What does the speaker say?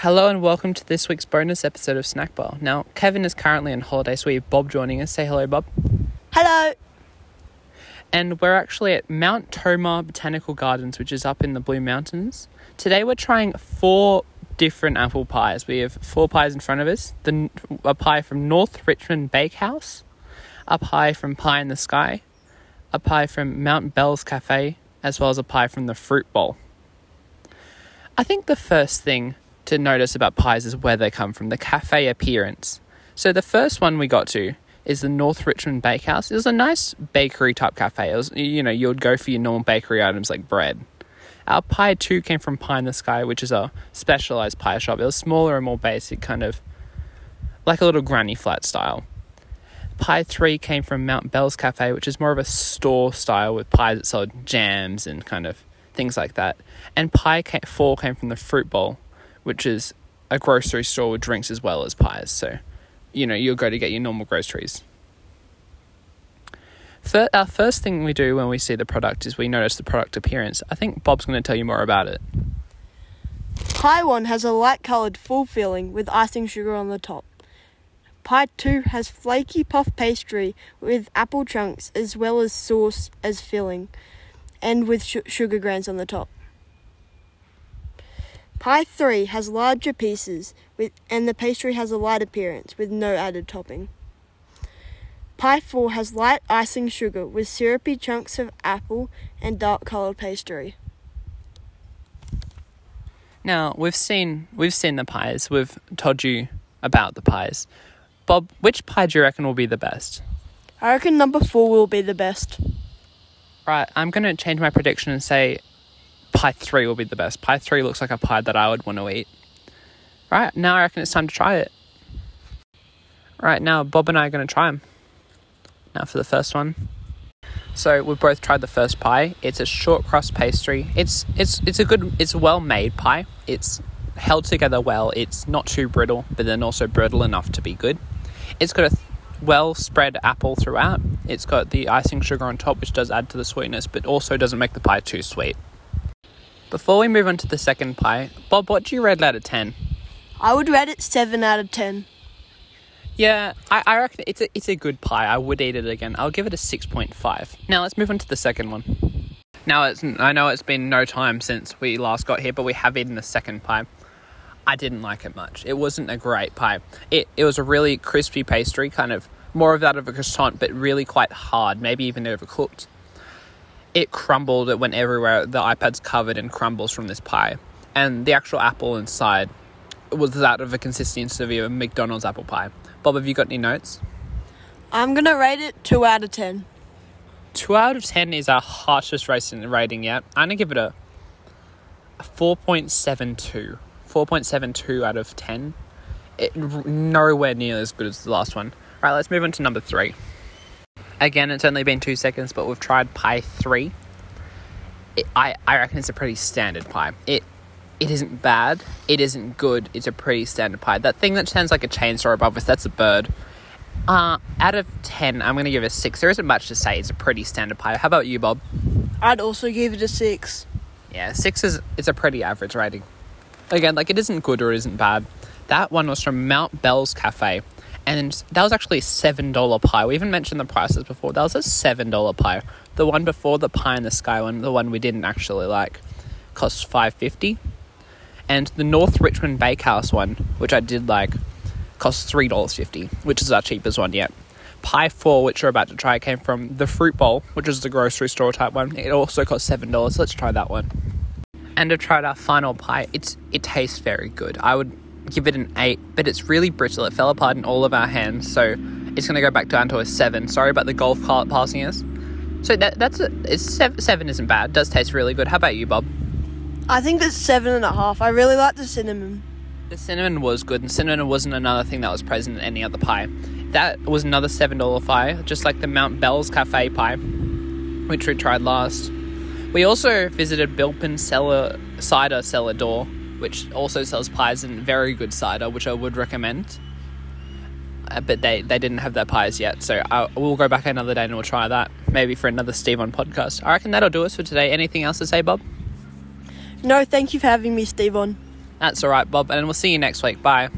Hello and welcome to this week's bonus episode of Snack Bar. Now, Kevin is currently on holiday, so we have Bob joining us. Say hello, Bob. Hello. And we're actually at Mount Tomah Botanical Gardens, which is up in the Blue Mountains. Today we're trying four different apple pies. We have four pies in front of us. The a pie from North Richmond Bakehouse, a pie from Pie in the Sky, a pie from Mount Bell's Cafe, as well as a pie from the Fruit Bowl. I think the first thing to notice about pies is where they come from, the cafe appearance. So the first one we got to is the North Richmond Bakehouse. It was a nice bakery type cafe. It was, you know, you would go for your normal bakery items like bread. Our pie two came from Pie in the Sky, which is a specialized pie shop. It was smaller and more basic, kind of like a little granny flat style. Pie three came from Mount Bell's Cafe, which is more of a store style with pies that sold jams and kind of things like that. And pie four came from the Fruit Bowl, which is a grocery store with drinks as well as pies. So, you know, you'll go to get your normal groceries. For our first thing we do when we see the product is we notice the product appearance. I think Bob's going to tell you more about it. Pie 1 has a light coloured full filling with icing sugar on the top. Pie 2 has flaky puff pastry with apple chunks as well as sauce as filling and with sh- sugar grains on the top. Pie 3 has larger pieces with, and the pastry has a light appearance with no added topping. Pie 4 has light icing sugar with syrupy chunks of apple and dark coloured pastry. Now, we've seen we've seen the pies. We've told you about the pies. Bob, which pie do you reckon will be the best? I reckon number 4 will be the best. Right, I'm going to change my prediction and say pie three will be the best. Pie three looks like a pie that I would want to eat. Right, now I reckon it's time to try it. Right, now Bob and I are going to try them. Now for the first one. So we've both tried the first pie. It's a short crust pastry. It's it's it's a good it's a well made pie. It's held together well. It's not too brittle, but then also brittle enough to be good. It's got a well spread apple throughout. It's got the icing sugar on top, which does add to the sweetness, but also doesn't make the pie too sweet. Before we move on to the second pie, Bob, what do you rate out of 10? I would rate it 7 out of 10. Yeah, I, I reckon it's a, it's a good pie. I would eat it again. I'll give it a 6.5. Now let's move on to the second one. Now, it's, I know it's been no time since we last got here, but we have eaten the second pie. I didn't like it much. It wasn't a great pie. It, it was a really crispy pastry, kind of more of that of a croissant, but really quite hard, maybe even overcooked it crumbled. It went everywhere. The iPad's covered in crumbles from this pie. And the actual apple inside was that of a consistency of a McDonald's apple pie. Bob, have you got any notes? I'm going to rate it 2 out of 10. 2 out of 10 is our harshest rating yet. I'm going to give it a, a 4.72. 4.72 out of 10. It, nowhere near as good as the last one. All right, let's move on to number three. Again, it's only been two seconds, but we've tried pie three. It, I, I reckon it's a pretty standard pie. It it isn't bad. It isn't good. It's a pretty standard pie. That thing that sounds like a chainsaw above us, that's a bird. Uh, out of 10, I'm going to give it a 6. There isn't much to say. It's a pretty standard pie. How about you, Bob? I'd also give it a 6. Yeah, 6 is it's a pretty average rating. Again, like it isn't good or it isn't bad. That one was from Mount Bell's Cafe and that was actually a seven dollar pie. We even mentioned the prices before. That was a seven dollar pie. The one before the pie in the sky one, the one we didn't actually like, cost five fifty, and the North Richmond Bakehouse one, which I did like, cost three dollars fifty, which is our cheapest one yet. Pie four, which we're about to try, came from the Fruit Bowl, which is the grocery store type one. It also cost seven dollars. Let's try that one. And to try our final pie, it's it tastes very good. I would give it an 8, but it's really brittle. It fell apart in all of our hands, so it's going to go back down to a 7. Sorry about the golf cart passing us. So that, that's a, it's seven, 7 isn't bad. It does taste really good. How about you, Bob? I think it's seven and a half. I really like the cinnamon. The cinnamon was good, and cinnamon wasn't another thing that was present in any other pie. That was another $7 pie, just like the Mount Bell's Cafe pie, which we tried last. We also visited Bilpin Cellar Cider Cellar Door, which also sells pies and very good cider, which I would recommend. Uh, but they, they didn't have their pies yet, so I, we'll go back another day and we'll try that. Maybe for another Steve on podcast. I reckon that'll do us for today. Anything else to say, Bob? No, thank you for having me, Steve on. That's all right, Bob, and we'll see you next week. Bye.